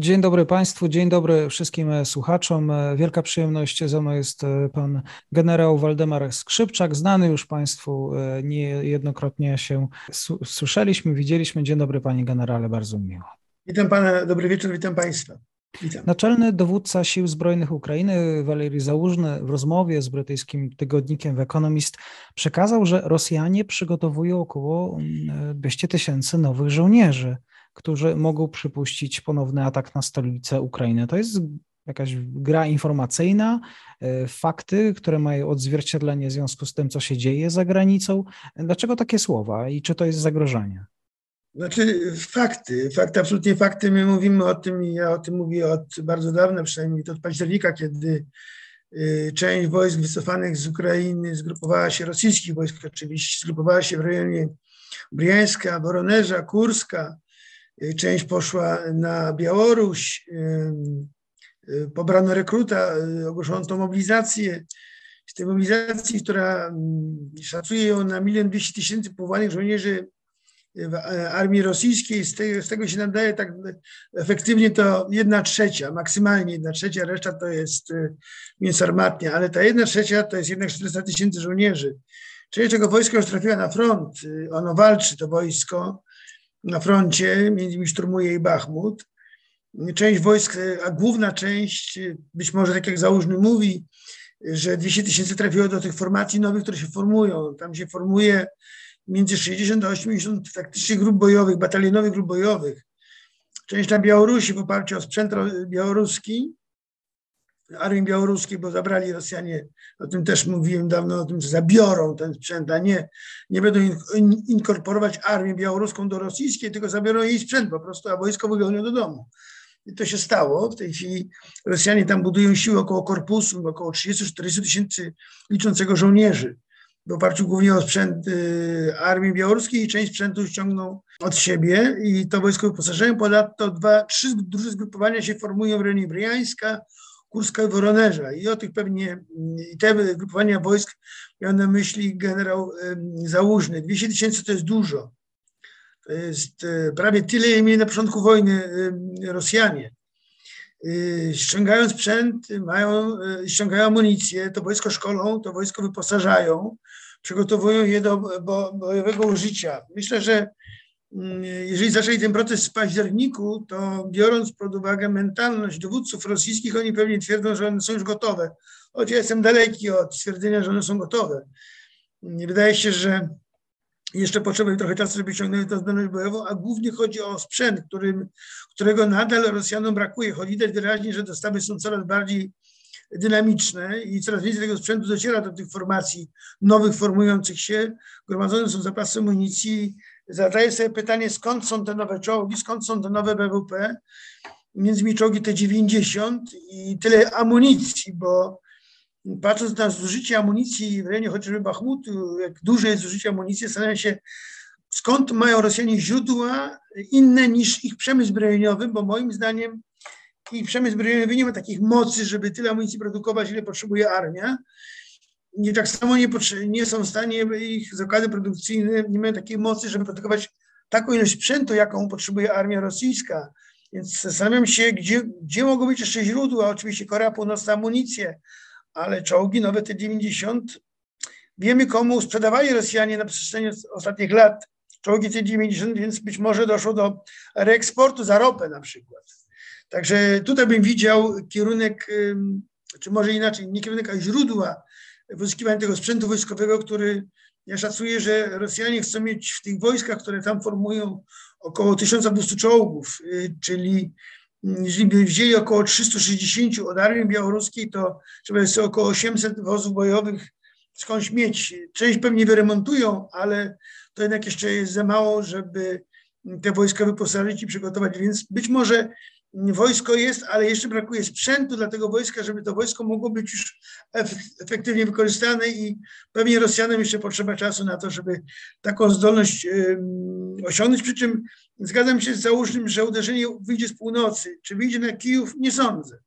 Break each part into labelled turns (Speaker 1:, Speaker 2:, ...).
Speaker 1: Dzień dobry Państwu, dzień dobry wszystkim słuchaczom. Wielka przyjemność ze mną jest e, pan generał Waldemar Skrzypczak, znany już Państwu, e, niejednokrotnie się słyszeliśmy, widzieliśmy. Dzień dobry Panie Generale, bardzo miło.
Speaker 2: Witam Pana, dobry wieczór, witam Państwa.
Speaker 1: Witam. Naczelny dowódca Sił Zbrojnych Ukrainy Walerii Załużny w rozmowie z brytyjskim tygodnikiem The Economist przekazał, że Rosjanie przygotowują około 200 mm, tysięcy nowych żołnierzy którzy mogą przypuścić ponowny atak na stolicę Ukrainy. To jest jakaś gra informacyjna, e, fakty, które mają odzwierciedlenie w związku z tym, co się dzieje za granicą. Dlaczego takie słowa i czy to jest zagrożenie?
Speaker 2: Znaczy fakty, fakty, absolutnie fakty. My mówimy o tym i ja o tym mówię od bardzo dawna, przynajmniej od października, kiedy y, część wojsk wycofanych z Ukrainy zgrupowała się, rosyjskich wojsk oczywiście, zgrupowała się w rejonie Briańska, Woronerza, Kurska, część poszła na Białoruś, y, y, pobrano rekruta, ogłoszono tą mobilizację. Z tej mobilizacji, która mm, szacuje ją na milion dwieście tysięcy powołanych żołnierzy w e, armii rosyjskiej, z tego, z tego się nadaje tak efektywnie to jedna trzecia, maksymalnie jedna trzecia, reszta to jest mięso armatnie, ale ta jedna trzecia to jest jednak 400 tysięcy żołnierzy. Czyli czego wojsko już trafiło na front, ono walczy, to wojsko, na froncie, między innymi szturmuje i Bachmut. Część wojsk, a główna część, być może tak jak Załużny mówi, że 200 tysięcy trafiło do tych formacji nowych, które się formują. Tam się formuje między 60 a 80 taktycznych grup bojowych, batalionowych grup bojowych. Część na Białorusi w oparciu o sprzęt białoruski, armii białoruskiej, bo zabrali Rosjanie, o tym też mówiłem dawno, o tym, że zabiorą ten sprzęt, a nie, nie będą in, inkorporować armię białoruską do rosyjskiej, tylko zabiorą jej sprzęt po prostu, a wojsko wypełnią do domu. I to się stało. W tej chwili Rosjanie tam budują siły około korpusu, około 30-40 tysięcy liczącego żołnierzy. W oparciu głównie o sprzęt y, armii białoruskiej i część sprzętu ściągną od siebie i to wojsko wyposażają. Ponadto dwa, trzy duże zgrupowania się formują w rejonie Briańska, Kurska i Woronerza. I o tych pewnie, i te grupowania wojsk miał na myśli generał Załużny. 200 tysięcy to jest dużo. To jest e, prawie tyle, ile mieli na początku wojny Rosjanie. E, ściągają sprzęt, mają, e, ściągają amunicję, to wojsko szkolą, to wojsko wyposażają, przygotowują je do bojowego użycia. Myślę, że jeżeli zaczęli ten proces w październiku, to biorąc pod uwagę mentalność dowódców rosyjskich, oni pewnie twierdzą, że one są już gotowe. Choć ja jestem daleki od stwierdzenia, że one są gotowe. Wydaje się, że jeszcze potrzeba trochę czasu, żeby ściągnęli tę zdolność bojową, a głównie chodzi o sprzęt, którym, którego nadal Rosjanom brakuje. Chodzi widać wyraźnie, że dostawy są coraz bardziej dynamiczne i coraz więcej tego sprzętu dociera do tych formacji nowych, formujących się. Gromadzone są zapasy amunicji, zadaję sobie pytanie, skąd są te nowe czołgi, skąd są te nowe BWP, między innymi czołgi te 90 i tyle amunicji, bo patrząc na zużycie amunicji w rejonie chociażby Bachmutu, jak duże jest zużycie amunicji, zastanawiam się, skąd mają Rosjanie źródła inne niż ich przemysł zbrojeniowy, bo moim zdaniem ich przemysł zbrojeniowy nie ma takich mocy, żeby tyle amunicji produkować, ile potrzebuje armia nie tak samo nie, nie są w stanie, ich zakłady produkcyjne nie mają takiej mocy, żeby produkować taką ilość sprzętu, jaką potrzebuje armia rosyjska. Więc zastanawiam się, gdzie, gdzie mogą być jeszcze źródła. Oczywiście Korea Północna amunicję, ale czołgi nowe T-90 wiemy komu sprzedawali Rosjanie na przestrzeni ostatnich lat czołgi T-90, więc być może doszło do reeksportu za ropę na przykład. Także tutaj bym widział kierunek, czy może inaczej, nie kierunek, a źródła pozyskiwania tego sprzętu wojskowego, który ja szacuję, że Rosjanie chcą mieć w tych wojskach, które tam formują około 1200 czołgów, y, czyli mm, jeżeli by wzięli około 360 od armii białoruskiej, to trzeba jest około 800 wozów bojowych skądś mieć. Część pewnie wyremontują, ale to jednak jeszcze jest za mało, żeby te wojska wyposażyć i przygotować, więc być może wojsko jest, ale jeszcze brakuje sprzętu dla tego wojska, żeby to wojsko mogło być już efektywnie wykorzystane i pewnie Rosjanom jeszcze potrzeba czasu na to, żeby taką zdolność osiągnąć, przy czym zgadzam się z założeniem, że uderzenie wyjdzie z północy. Czy wyjdzie na Kijów? Nie sądzę.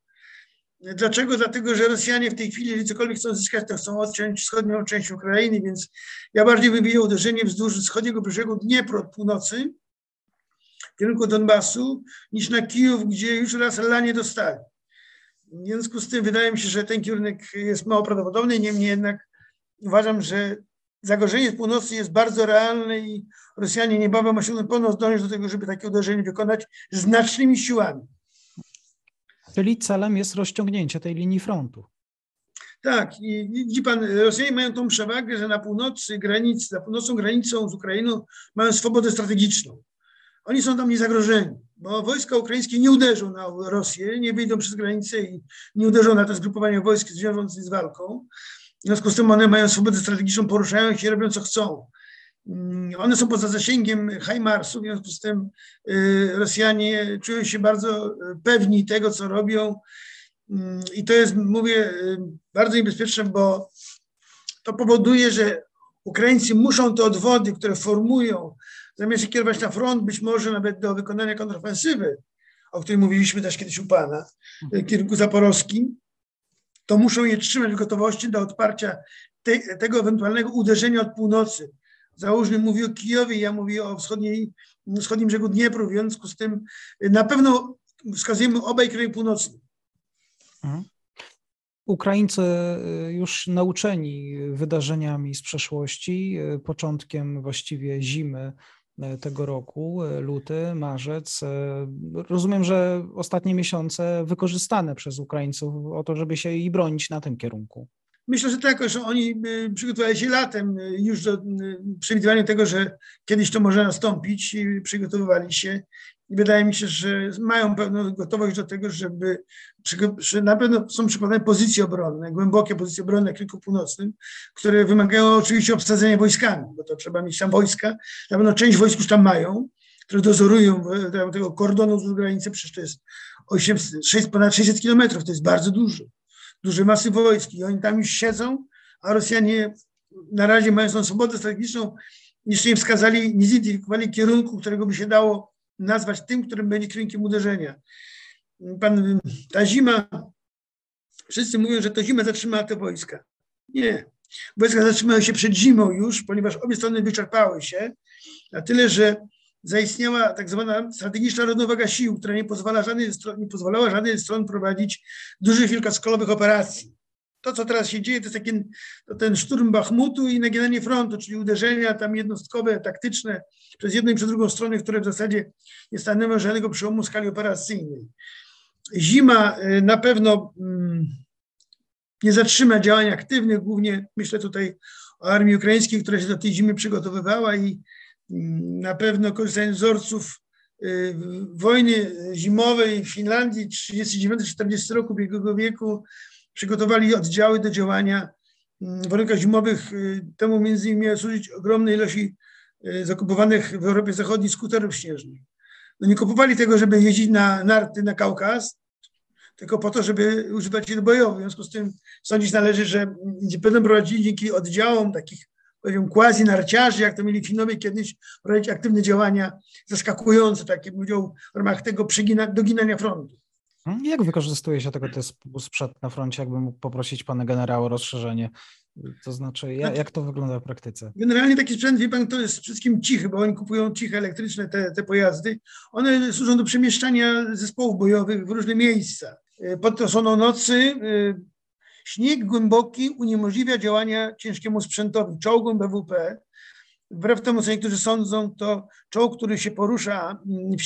Speaker 2: Dlaczego? Dlatego, że Rosjanie w tej chwili, jeżeli cokolwiek chcą zyskać, to chcą odciąć wschodnią część Ukrainy, więc ja bardziej bym widział uderzenie wzdłuż wschodniego brzegu Dniepru od północy, w kierunku Donbasu, niż na Kijów, gdzie już raz lanie dostali. W związku z tym wydaje mi się, że ten kierunek jest mało prawdopodobny, niemniej jednak uważam, że zagrożenie z północy jest bardzo realne i Rosjanie niebawem osiągną pełną zdolność do tego, żeby takie uderzenie wykonać znacznymi siłami.
Speaker 1: Czyli celem jest rozciągnięcie tej linii frontu.
Speaker 2: Tak, i widzi pan, Rosjanie mają tą przewagę, że na północy granicy, za północną granicą z Ukrainą mają swobodę strategiczną. Oni są tam niezagrożeni, bo wojska ukraińskie nie uderzą na Rosję, nie wyjdą przez granicę i nie uderzą na te zgrupowania wojsk związanych z walką. W związku z tym one mają swobodę strategiczną, poruszają się, robią co chcą. Mm, one są poza zasięgiem HIMARS-u, w związku z tym y, Rosjanie czują się bardzo y, pewni tego, co robią. Mm, I to jest, mówię, y, bardzo niebezpieczne, bo to powoduje, że Ukraińcy muszą te odwody, które formują, zamiast się kierować na front, być może nawet do wykonania kontrofensywy, o której mówiliśmy też kiedyś u Pana, w kierunku zaporowskim, to muszą je trzymać w gotowości do odparcia te, tego ewentualnego uderzenia od północy. Załóżmy mówi o Kijowie, ja mówię o wschodniej, wschodnim brzegu Dniepru, w związku z tym na pewno wskazujemy obaj kraje północne. Mhm.
Speaker 1: Ukraińcy y, już nauczeni wydarzeniami z przeszłości, początkiem właściwie zimy tego roku, luty, marzec. Rozumiem, że ostatnie miesiące wykorzystane przez Ukraińców o to, żeby się i bronić na tym kierunku.
Speaker 2: Myślę, że tak, że oni przygotowali się latem już do przewidywania tego, że kiedyś to może nastąpić przygotowywali się. Wydaje mi się, że mają pewną gotowość do tego, żeby że na pewno są przykładane pozycje obronne, głębokie pozycje obronne na kilku północnym, które wymagają oczywiście obsadzenia wojskami, bo to trzeba mieć tam wojska. Na pewno część wojsk już tam mają, które dozorują tego kordonu z granicy, przecież to jest 8, 6, ponad 600 kilometrów, to jest bardzo dużo duże masy wojsk i oni tam już siedzą, a Rosjanie na razie mają tą swobodę strategiczną, jeszcze nie wskazali, nie zidentyfikowali kierunku, którego by się dało nazwać tym, którym będzie kierunkiem uderzenia. Pan, ta zima, wszyscy mówią, że to zima zatrzymała te wojska. Nie. Wojska zatrzymały się przed zimą już, ponieważ obie strony wyczerpały się, na tyle, że zaistniała tak zwana strategiczna równowaga sił, która nie, pozwala żadnej nie pozwalała żadnej z stron prowadzić dużych, wielkoskalowych operacji. To, co teraz się dzieje, to jest taki, to ten szturm Bachmutu i naginanie frontu, czyli uderzenia tam jednostkowe, taktyczne przez jedną i przez drugą stronę, które w zasadzie nie stanowią żadnego przełomu skali operacyjnej. Zima y, na pewno mm, nie zatrzyma działań aktywnych, głównie myślę tutaj o armii ukraińskiej, która się do tej zimy przygotowywała i na pewno korzystając z wzorców y, wojny zimowej w Finlandii 39-40 roku ubiegłego wieku przygotowali oddziały do działania w warunkach zimowych. Y, temu między innymi miały służyć ogromnej ilości y, zakupowanych w Europie Zachodniej skuterów śnieżnych. No nie kupowali tego, żeby jeździć na narty na Kaukaz, tylko po to, żeby używać je do bojowych. W związku z tym sądzić należy, że będą prowadzili dzięki oddziałom takich powiem, quasi narciarzy, jak to mieli Finowie kiedyś, prowadzić aktywne działania zaskakujące, takie mówią w ramach tego doginania frontu.
Speaker 1: Hmm, jak wykorzystuje się tego typu sprzęt na froncie, jakbym mógł poprosić pana generała o rozszerzenie? To znaczy, jak, jak to wygląda w praktyce?
Speaker 2: Generalnie taki sprzęt, wie pan, to jest wszystkim cichy, bo oni kupują ciche elektryczne te, te pojazdy. One służą do przemieszczania zespołów bojowych w różne miejsca. Pod osłoną nocy y, Śnieg głęboki uniemożliwia działania ciężkiemu sprzętowi, czołgom BWP. Wbrew temu, co niektórzy sądzą, to czołg, który się porusza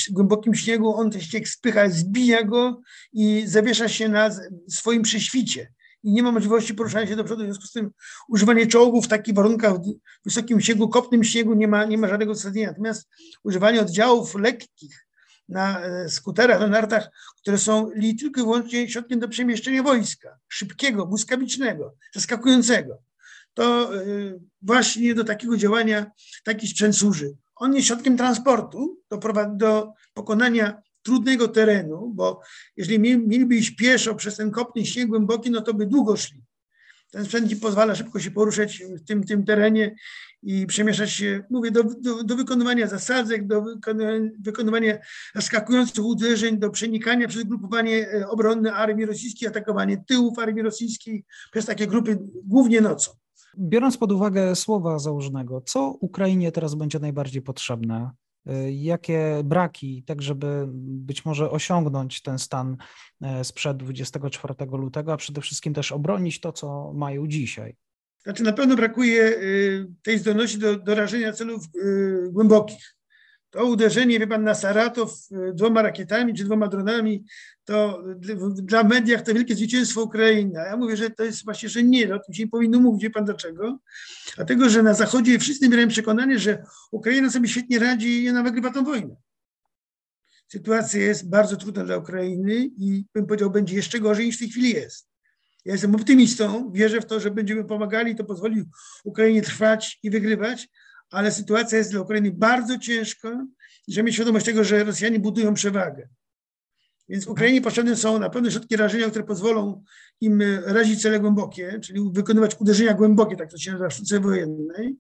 Speaker 2: w głębokim śniegu, on ten śnieg spycha, zbija go i zawiesza się na swoim prześwicie. I nie ma możliwości poruszania się do przodu. W związku z tym używanie czołgów w takich warunkach, w wysokim śniegu, kopnym śniegu nie ma, nie ma żadnego uzasadnienia. Natomiast używanie oddziałów lekkich, na e, skuterach, na nartach, które są tylko i wyłącznie środkiem do przemieszczenia wojska, szybkiego, błyskawicznego, zaskakującego. To właśnie do takiego działania taki sprzęt służy. On jest środkiem transportu do, do pokonania trudnego terenu, bo jeżeli mieliby iść pieszo przez ten kopny śnieg głęboki, no to by długo szli. Ten sprzęt ci pozwala szybko się poruszać w tym, tym terenie i przemieszczać się, mówię, do, do, do wykonywania zasadzek, do wykonywania, wykonywania zaskakujących uderzeń, do przenikania przez grupowanie e, obronne armii rosyjskiej, atakowanie tyłów armii rosyjskiej przez takie grupy głównie nocą.
Speaker 1: Biorąc pod uwagę słowa założonego, co Ukrainie teraz będzie najbardziej potrzebne? Y, jakie braki, tak żeby być może osiągnąć ten stan e, sprzed 24 lutego, a przede wszystkim też obronić to, co mają dzisiaj?
Speaker 2: Znaczy na pewno brakuje y, tej zdolności do, do rażenia celów y, głębokich to uderzenie, wie pan, na Saratow y, dwoma rakietami czy dwoma dronami, to dla mediach to wielkie zwycięstwo Ukrainy. Ja mówię, że to jest właśnie, że nie, o tym się nie powinno mówić. Wie pan dlaczego? Dlatego, że na Zachodzie wszyscy mieli przekonanie, że Ukraina sobie świetnie radzi i ona wygrywa tę wojnę. Sytuacja jest bardzo trudna dla Ukrainy i bym powiedział, będzie jeszcze gorzej niż w tej chwili jest. Ja jestem optymistą, wierzę w to, że będziemy pomagali, to pozwoli Ukrainie trwać i wygrywać, ale sytuacja jest dla Ukrainy bardzo ciężka trzeba mieć świadomość tego, że Rosjanie budują przewagę. Więc Ukrainie potrzebne są na pewno środki rażenia, które pozwolą im razić cele głębokie, czyli wykonywać uderzenia głębokie, tak to się nazywa w sztuce wojennej,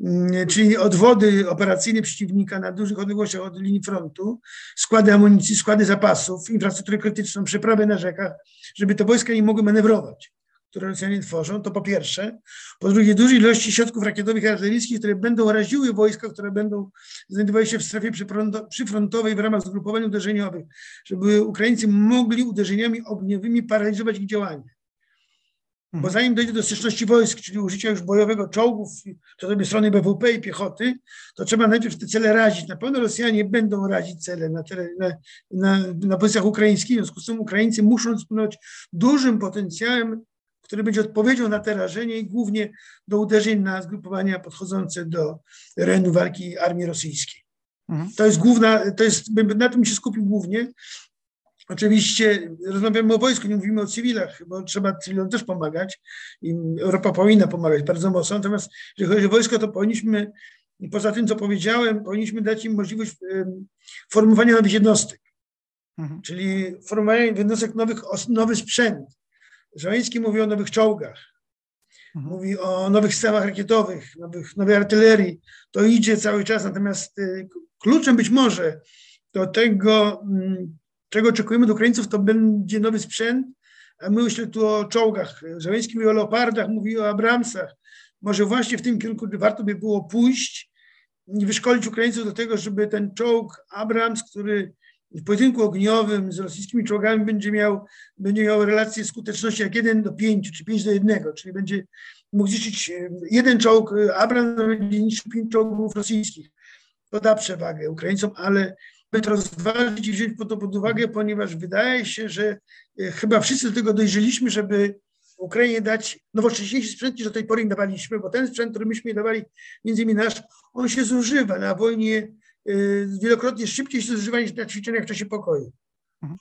Speaker 2: mm, czyli odwody operacyjne przeciwnika na dużych odległościach od linii frontu, składy amunicji, składy zapasów, infrastrukturę krytyczną, przeprawy na rzekach, żeby te wojska nie mogły manewrować które Rosjanie tworzą, to po pierwsze. Po drugie, duże ilości środków rakietowych i artyleryjskich, które będą raziły wojska, które będą znajdowały się w strefie przyfrontowej w ramach zgrupowań uderzeniowych, żeby Ukraińcy mogli uderzeniami ogniowymi paraliżować ich działanie. Bo mhm. zanim dojdzie do styczności wojsk, czyli użycia już bojowego czołgów, to sobie strony BWP i piechoty, to trzeba najpierw te cele razić. Na pewno Rosjanie będą razić cele na, na, na, na pozycjach ukraińskich, w związku z tym Ukraińcy muszą dysponować dużym potencjałem który będzie odpowiedzią na te rażenie i głównie do uderzeń na zgrupowania podchodzące do terenu walki armii rosyjskiej. Mhm. To jest główna, to jest, na tym się skupił głównie. Oczywiście rozmawiamy o wojsku, nie mówimy o cywilach, bo trzeba cywilom też pomagać i Europa powinna pomagać bardzo mocno. Natomiast jeżeli chodzi o wojsko, to powinniśmy, poza tym co powiedziałem, powinniśmy dać im możliwość formowania nowych jednostek. Mhm. Czyli formowania jednostek nowych, nowy sprzęt, Żeleński mówi o nowych czołgach, mhm. mówi o nowych systemach rakietowych, nowych, nowej artylerii. To idzie cały czas, natomiast y, kluczem być może do tego, mm, czego oczekujemy od Ukraińców, to będzie nowy sprzęt, a my myślę tu o czołgach. Żeleński mówi o Leopardach, mówi o Abramsach. Może właśnie w tym kierunku warto by było pójść i wyszkolić Ukraińców do tego, żeby ten czołg Abrams, który w pojedynku ogniowym z rosyjskimi czołgami będzie miał, będzie miał relację skuteczności jak 1 do 5 czy 5 do 1, czyli będzie mógł zniszczyć e, jeden czołg e, Abrams będzie niszczył 5 czołgów rosyjskich. To da przewagę Ukraińcom, ale by to rozważyć i wziąć to pod uwagę, ponieważ wydaje się, że e, chyba wszyscy do tego dojrzeliśmy, żeby Ukrainie dać nowocześniejszy sprzęt niż do tej pory im dawaliśmy, bo ten sprzęt, który myśmy dawali, między innymi nasz, on się zużywa na wojnie wielokrotnie szybciej się zużywa niż na ćwiczeniach w czasie pokoju. Mhm.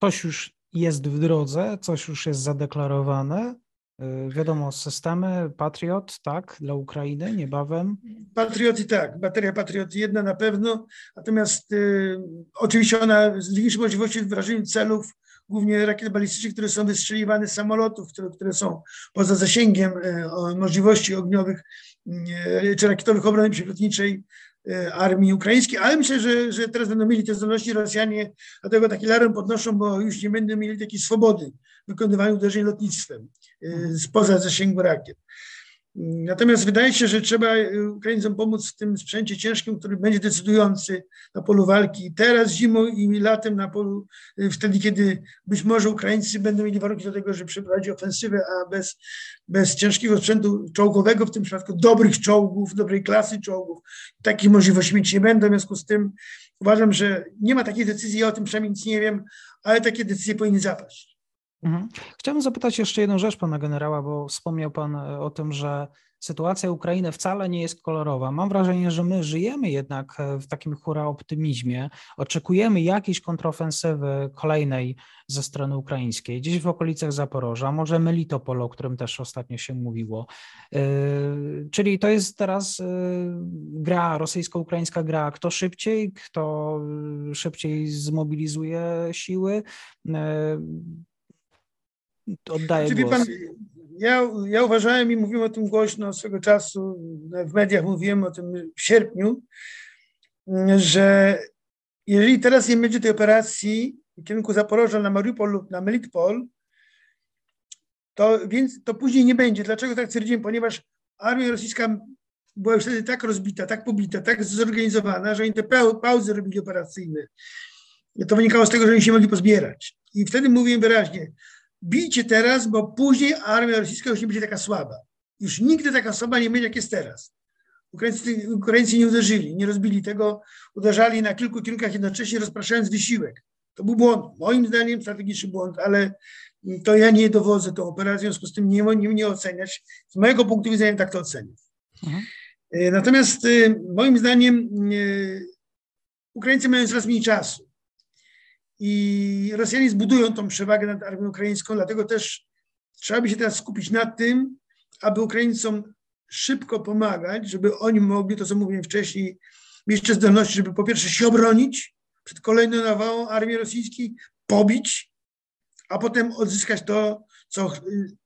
Speaker 1: Coś już jest w drodze, coś już jest zadeklarowane. Y, wiadomo, systemy Patriot, tak, dla Ukrainy niebawem.
Speaker 2: Patrioty tak, bateria Patriot jedna na pewno, natomiast y, oczywiście ona zwiększy możliwości wrażenia celów, głównie rakiet balistycznych, które są wystrzeliwane z samolotów, które, które są poza zasięgiem y, możliwości ogniowych y, czy rakietowych obrony przeciwlotniczej armii ukraińskiej, ale myślę, że, że teraz będą mieli te zdolności Rosjanie, dlatego taki larem podnoszą, bo już nie będą mieli takiej swobody w wykonywaniu uderzeń lotnictwem e, spoza zasięgu rakiet. Natomiast wydaje się, że trzeba Ukraińcom pomóc w tym sprzęcie ciężkim, który będzie decydujący na polu walki teraz, zimą i latem na polu, wtedy, kiedy być może Ukraińcy będą mieli warunki do tego, żeby przeprowadzić ofensywę, a bez, bez ciężkiego sprzętu czołgowego, w tym przypadku dobrych czołgów, dobrej klasy czołgów, takich możliwości mieć nie będą. W związku z tym uważam, że nie ma takiej decyzji, ja o tym przynajmniej nic nie wiem, ale takie decyzje powinny zapaść.
Speaker 1: Mhm. Chciałbym zapytać jeszcze jedną rzecz pana generała, bo wspomniał pan e, o tym, że sytuacja Ukrainy wcale nie jest kolorowa. Mam wrażenie, że my żyjemy jednak e, w takim hura optymizmie. Oczekujemy jakiejś kontrofensywy kolejnej ze strony ukraińskiej, gdzieś w okolicach Zaporoża, może Melitopol, o którym też ostatnio się mówiło. E, czyli to jest teraz gra, rosyjsko-ukraińska gra, kto szybciej, kto szybciej zmobilizuje siły Oddaję głos. Pan,
Speaker 2: ja, ja uważałem i mówiłem o tym głośno swego czasu, w mediach mówiłem o tym w sierpniu, że jeżeli teraz nie będzie tej operacji w kierunku Zaporoża na Mariupol lub na Melitpol, to, więc, to później nie będzie. Dlaczego tak twierdziłem? Ponieważ armia rosyjska była już wtedy tak rozbita, tak pobita, tak zorganizowana, że oni te pauzy robili operacyjne. I to wynikało z tego, że oni się mogli pozbierać. I wtedy mówiłem wyraźnie, bijcie teraz, bo później armia rosyjska już nie będzie taka słaba. Już nigdy taka słaba nie będzie, jak jest teraz. Ukraińcy, Ukraińcy nie uderzyli, nie rozbili tego, uderzali na kilku kierunkach jednocześnie, rozpraszając wysiłek. To był błąd, moim zdaniem strategiczny błąd, ale to ja nie dowodzę tą operacją, w związku z tym nie nie mnie oceniać. Z mojego punktu widzenia tak to ocenię. Mhm. E, natomiast e, moim zdaniem e, Ukraińcy mają coraz mniej czasu. I Rosjanie zbudują tą przewagę nad armią ukraińską, dlatego też trzeba by się teraz skupić na tym, aby Ukraińcom szybko pomagać, żeby oni mogli, to co mówiłem wcześniej, mieć jeszcze zdolności, żeby po pierwsze się obronić przed kolejną nawałą armii rosyjskiej, pobić, a potem odzyskać to, co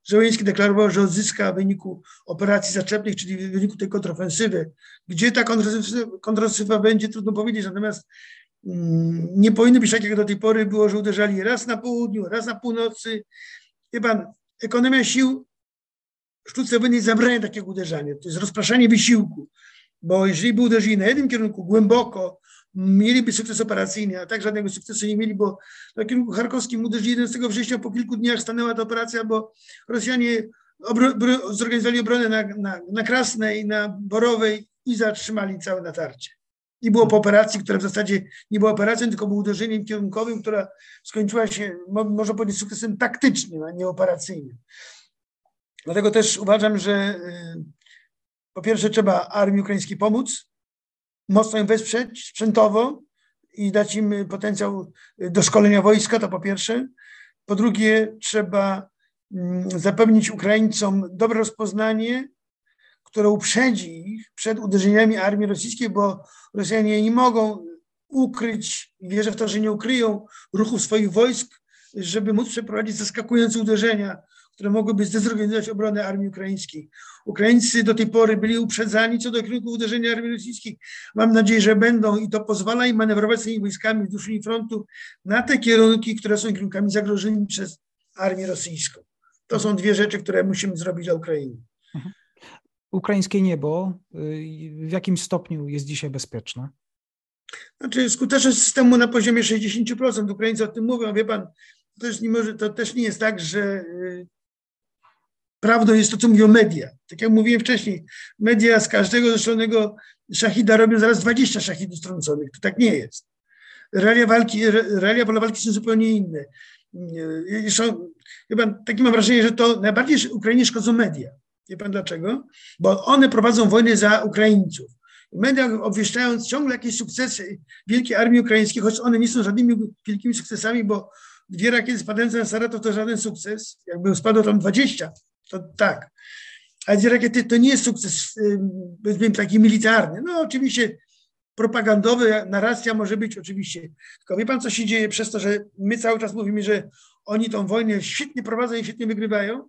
Speaker 2: Żołęski deklarował, że odzyska w wyniku operacji zaczepnych, czyli w wyniku tej kontrofensywy. Gdzie ta kontrofensywa będzie, trudno powiedzieć, natomiast nie powinno być tak, jak do tej pory było, że uderzali raz na południu, raz na północy. Wie pan, ekonomia sił sztuce wojennej zabrania takiego uderzania. To jest rozpraszanie wysiłku, bo jeżeli by uderzyli na jednym kierunku głęboko, mieliby sukces operacyjny, a tak żadnego sukcesu nie mieli, bo na kierunku charkowskim uderzyli 11 września, po kilku dniach stanęła ta operacja, bo Rosjanie obro- zorganizowali obronę na, na, na Krasnej, na Borowej i zatrzymali całe natarcie. I było po operacji, która w zasadzie nie była operacją, tylko było uderzeniem kierunkowym, która skończyła się, można powiedzieć, sukcesem taktycznym, a nie operacyjnym. Dlatego też uważam, że y, po pierwsze trzeba armii ukraińskiej pomóc, mocno ją wesprzeć sprzętowo i dać im potencjał do szkolenia wojska, to po pierwsze. Po drugie, trzeba mm, zapewnić Ukraińcom dobre rozpoznanie które uprzedzi ich przed uderzeniami armii rosyjskiej, bo Rosjanie nie mogą ukryć, wierzę w to, że nie ukryją ruchów swoich wojsk, żeby móc przeprowadzić zaskakujące uderzenia, które mogłyby zdezorganizować obronę armii ukraińskiej. Ukraińcy do tej pory byli uprzedzani co do kierunku uderzenia armii rosyjskiej. Mam nadzieję, że będą i to pozwala im manewrować tymi wojskami wzdłuż linii frontu na te kierunki, które są kierunkami zagrożonymi przez armię rosyjską. To są dwie rzeczy, które musimy zrobić dla Ukrainy.
Speaker 1: Ukraińskie niebo y, w jakim stopniu jest dzisiaj bezpieczne?
Speaker 2: Znaczy skuteczność systemu na poziomie 60%. Ukraińcy o tym mówią, wie pan, to też nie, może, to też nie jest tak, że y, prawdą jest to, co mówią media. Tak jak mówiłem wcześniej, media z każdego zeszonego szachida robią zaraz 20 szachidów strąconych. To tak nie jest. Realia walki, realia pola walki są zupełnie inne. Zresztą, chyba takie mam wrażenie, że to najbardziej Ukrainie szkodzą media. Wie pan dlaczego? Bo one prowadzą wojnę za Ukraińców. Media obwieszczając ciągle jakieś sukcesy wielkiej armii ukraińskiej, choć one nie są żadnymi wielkimi sukcesami, bo dwie rakiety spadające na Saratow to żaden sukces. Jakby spadło tam 20, to tak. A dwie rakiety to nie jest sukces, powiedzmy taki militarny. No oczywiście propagandowy, narracja może być oczywiście. Tylko wie pan, co się dzieje przez to, że my cały czas mówimy, że oni tą wojnę świetnie prowadzą i świetnie wygrywają,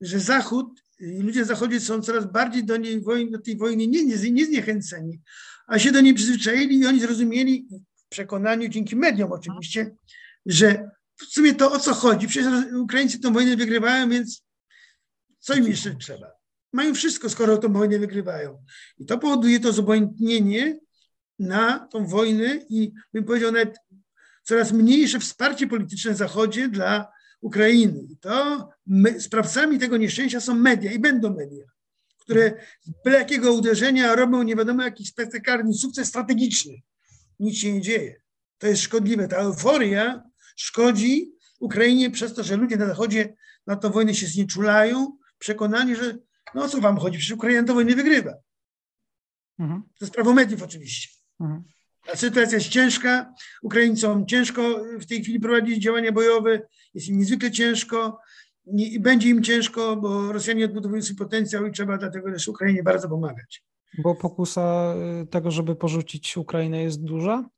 Speaker 2: że Zachód i ludzie Zachodzie są coraz bardziej do, niej wojny, do tej wojny nie, nie, nie zniechęceni, a się do niej przyzwyczaili i oni zrozumieli w przekonaniu, dzięki mediom oczywiście, że w sumie to o co chodzi? Przecież Ukraińcy tę wojnę wygrywają, więc co im jeszcze trzeba? Mają wszystko, skoro tę wojnę wygrywają. I to powoduje to zobojętnienie na tą wojnę i bym powiedział nawet coraz mniejsze wsparcie polityczne w Zachodzie dla Ukrainy. I to my, sprawcami tego nieszczęścia są media i będą media, które z byle jakiego uderzenia robią nie wiadomo jaki spektakularny sukces strategiczny. Nic się nie dzieje. To jest szkodliwe. Ta euforia szkodzi Ukrainie przez to, że ludzie na Zachodzie na tą wojnę się znieczulają, przekonani, że no o co wam chodzi, przecież Ukraina tę wojnę wygrywa. Mhm. To jest prawo mediów oczywiście. Mhm. Sytuacja jest ciężka, Ukraińcom ciężko w tej chwili prowadzić działania bojowe, jest im niezwykle ciężko i będzie im ciężko, bo Rosjanie odbudowują swój potencjał i trzeba dlatego też Ukrainie bardzo pomagać.
Speaker 1: Bo pokusa y, tego, żeby porzucić Ukrainę jest duża?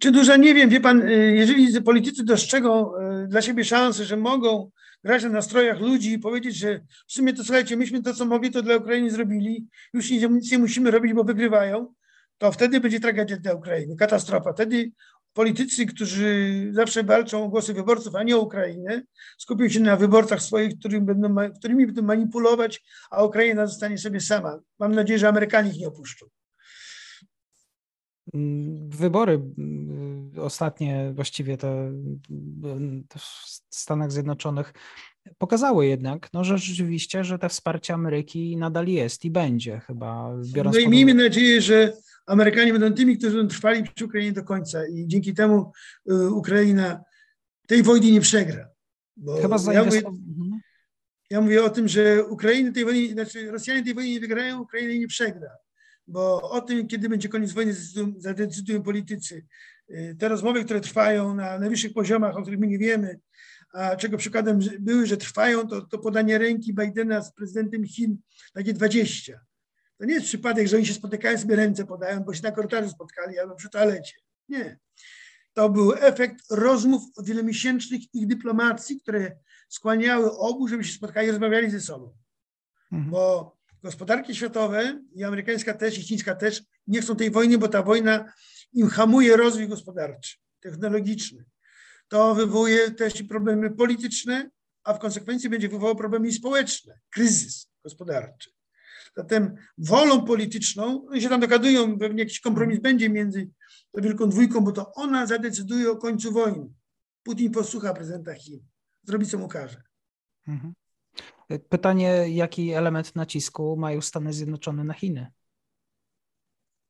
Speaker 2: Czy duża? Nie wiem. Wie pan, y, jeżeli politycy dostrzegą y, dla siebie szansę, że mogą grać na nastrojach ludzi i powiedzieć, że w sumie to słuchajcie, myśmy to, co mogli, to dla Ukrainy zrobili, już nic nie musimy robić, bo wygrywają, to wtedy będzie tragedia dla Ukrainy, katastrofa. Wtedy politycy, którzy zawsze walczą o głosy wyborców, a nie o Ukrainę, skupią się na wyborcach swoich, którymi będą, którymi będą manipulować, a Ukraina zostanie sobie sama. Mam nadzieję, że Amerykanie ich nie opuszczą.
Speaker 1: Wybory mm, ostatnie, właściwie te, te w Stanach Zjednoczonych pokazały jednak, no, że rzeczywiście, że te wsparcie Ameryki nadal jest i będzie chyba.
Speaker 2: Biorąc no i miejmy nadzieję, że Amerykanie będą tymi, którzy będą trwali przy Ukrainie do końca i dzięki temu y, Ukraina tej wojny nie przegra.
Speaker 1: Bo chyba ja mówię, mhm.
Speaker 2: ja mówię o tym, że Ukrainy tej wojny, znaczy Rosjanie tej wojny nie wygrają, Ukraina nie przegra bo o tym, kiedy będzie koniec wojny, zadecydują politycy. Y, te rozmowy, które trwają na najwyższych poziomach, o których my nie wiemy, a czego przykładem były, że trwają, to, to podanie ręki Bidena z prezydentem Chin na G20. To nie jest przypadek, że oni się spotykają, sobie ręce podają, bo się na korytarzu spotkali albo przy toalecie. Nie. To był efekt rozmów wielomiesięcznych ich dyplomacji, które skłaniały obu, żeby się spotkali i rozmawiali ze sobą. Mhm. Bo gospodarki światowe i amerykańska też i chińska też nie chcą tej wojny, bo ta wojna im hamuje rozwój gospodarczy, technologiczny. To wywołuje też i problemy polityczne, a w konsekwencji będzie wywołało problemy społeczne, kryzys gospodarczy. Zatem wolą polityczną, oni się tam dogadują, pewnie jakiś kompromis będzie między tą wielką dwójką, bo to ona zadecyduje o końcu wojny. Putin posłucha prezydenta Chin, zrobi co mu każe. Mhm.
Speaker 1: Pytanie, jaki element nacisku mają Stany Zjednoczone na Chiny?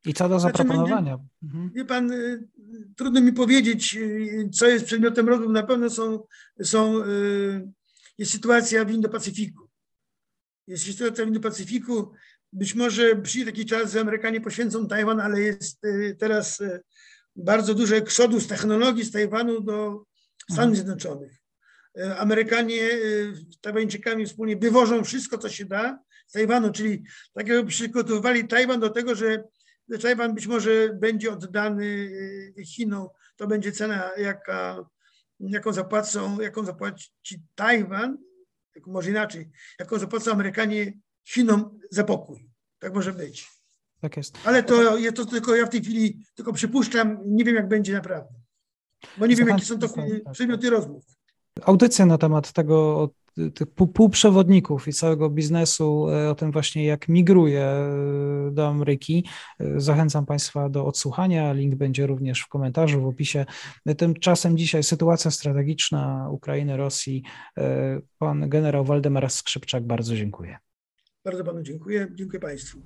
Speaker 1: I co do znaczy, zaproponowania? Znaczy,
Speaker 2: mhm. Wie pan, y, trudno mi powiedzieć, y, co jest przedmiotem rozmów. Na pewno są, są, y, jest sytuacja w Indo-Pacyfiku. Jest w Indo-Pacyfiku. Być może przyjdzie taki czas, że Amerykanie poświęcą Tajwan, ale jest teraz bardzo duży eksodus technologii z Tajwanu do Stanów mhm. Zjednoczonych. E, Amerykanie e, z Tajwańczykami wspólnie wywożą wszystko, co się da z Tajwanu, czyli tak jakby przygotowywali Tajwan do tego, że Tajwan być może będzie oddany e, Chinom, to będzie cena, jaka, jaką zapłacą, jaką zapłaci Tajwan, może inaczej, jaką zapłacą Amerykanie Chinom za pokój. Tak może być.
Speaker 1: Tak jest.
Speaker 2: Ale to, to tylko ja w tej chwili tylko przypuszczam, nie wiem jak będzie naprawdę. Bo nie wiem, jakie są to przedmioty rozmów.
Speaker 1: Audycja na temat tego, tych półprzewodników i całego biznesu, e, o tym właśnie jak migruje e, do Ameryki. E, zachęcam Państwa do odsłuchania. Link będzie również w komentarzu, w opisie. Tymczasem dzisiaj sytuacja strategiczna Ukrainy, Rosji. Pan generał Waldemar Skrzypczak, bardzo dziękuję.
Speaker 2: Bardzo panu dziękuję. Dziękuję Państwu.